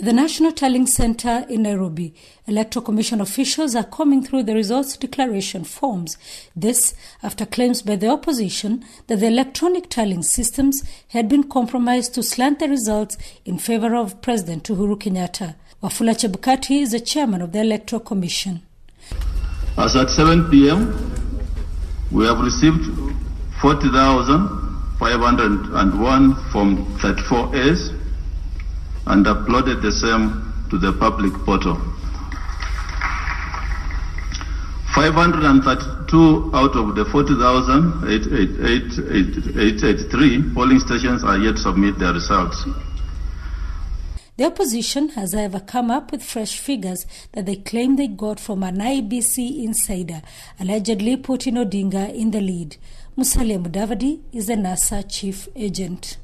At the National Tallying Center in Nairobi, Electoral Commission officials are combing through the results declaration forms. This after claims by the opposition that the electronic tallying systems had been compromised to slant the results in favor of President Uhuru Kenyatta. Wafula Chebukati is the chairman of the Electoral Commission. As at 7 p.m., we have received 40,501 from 34As and uploaded the same to the public portal. 532 out of the 40,883 polling stations are yet to submit their results. The opposition has however come up with fresh figures that they claim they got from an IEBC insider, allegedly putting Odinga in the lead. Musalia Mudavadi is the NASA chief agent.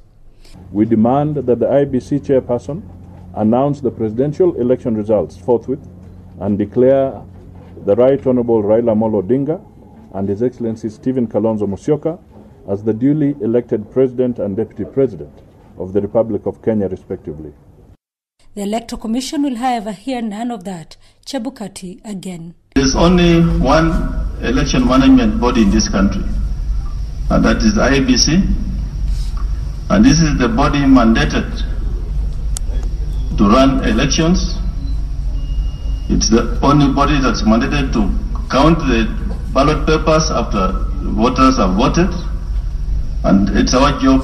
We demand that the IBC chairperson announce the presidential election results forthwith and declare the Right Honorable Raila Molo Odinga and His Excellency Stephen Kalonzo Musyoka as the duly elected President and Deputy President of the Republic of Kenya, respectively. The Electoral Commission will, however, hear none of that. Chebukati again. There's only one election management body in this country, and that is the IBC. And this is the body mandated to run elections. It's the only body that's mandated to count the ballot papers after voters have voted. And it's our job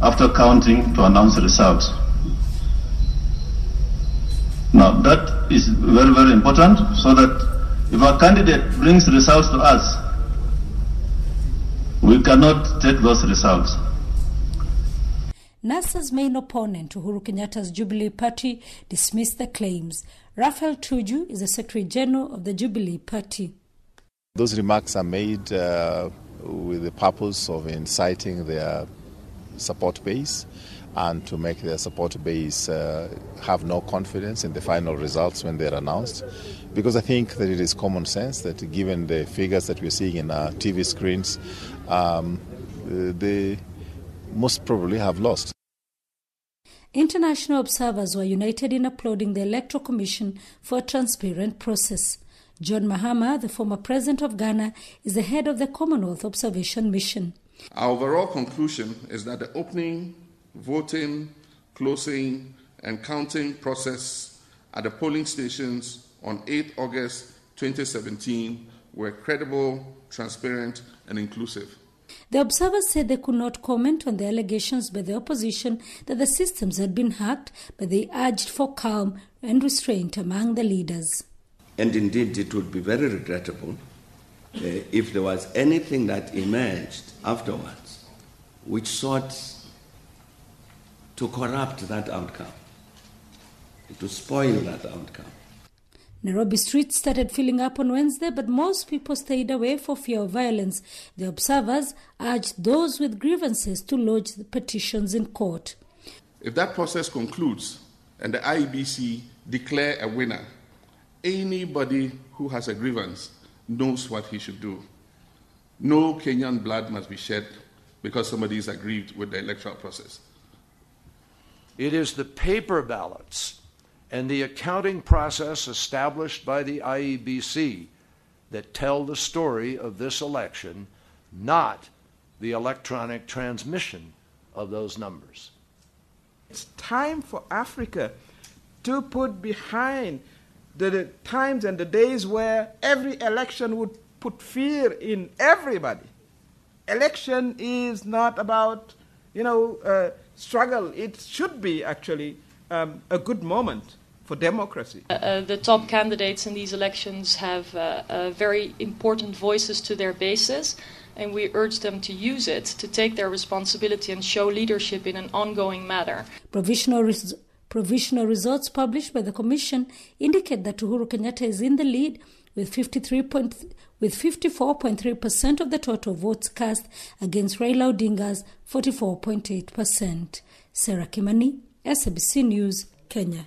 after counting to announce the results. Now that is very, very important so that if a candidate brings results to us, we cannot take those results. NASA's main opponent, Uhuru Kenyatta's Jubilee Party, dismissed the claims. Raphael Tuju is the Secretary General of the Jubilee Party. Those remarks are made uh, with the purpose of inciting their support base and to make their support base uh, have no confidence in the final results when they're announced. Because I think that it is common sense that given the figures that we're seeing in our TV screens, um, they most probably have lost. International observers were united in applauding the Electoral Commission for a transparent process. John Mahama, the former president of Ghana, is the head of the Commonwealth Observation Mission. Our overall conclusion is that the opening voting, closing, and counting process at the polling stations on 8 August 2017 were credible, transparent, and inclusive. The observers said they could not comment on the allegations by the opposition that the systems had been hacked, but they urged for calm and restraint among the leaders. And indeed, it would be very regrettable uh, if there was anything that emerged afterwards which sought to corrupt that outcome, to spoil that outcome. Nairobi streets started filling up on Wednesday, but most people stayed away for fear of violence. The observers urged those with grievances to lodge the petitions in court. If that process concludes and the IEBC declare a winner, anybody who has a grievance knows what he should do. No Kenyan blood must be shed because somebody is aggrieved with the electoral process. It is the paper ballots and the accounting process established by the IEBC that tell the story of this election, not the electronic transmission of those numbers. It's time for Africa to put behind the, the times and the days where every election would put fear in everybody. Election is not about, you know, uh, struggle. It should be actually um, a good moment for democracy. Uh, the top candidates in these elections have uh, uh, very important voices to their bases, and we urge them to use it to take their responsibility and show leadership in an ongoing manner. Provisional, res- provisional results published by the Commission indicate that Uhuru Kenyatta is in the lead with 53 with 54.3% of the total votes cast against Raila Odinga's 44.8%. Sarah Kimani, SABC News, Kenya.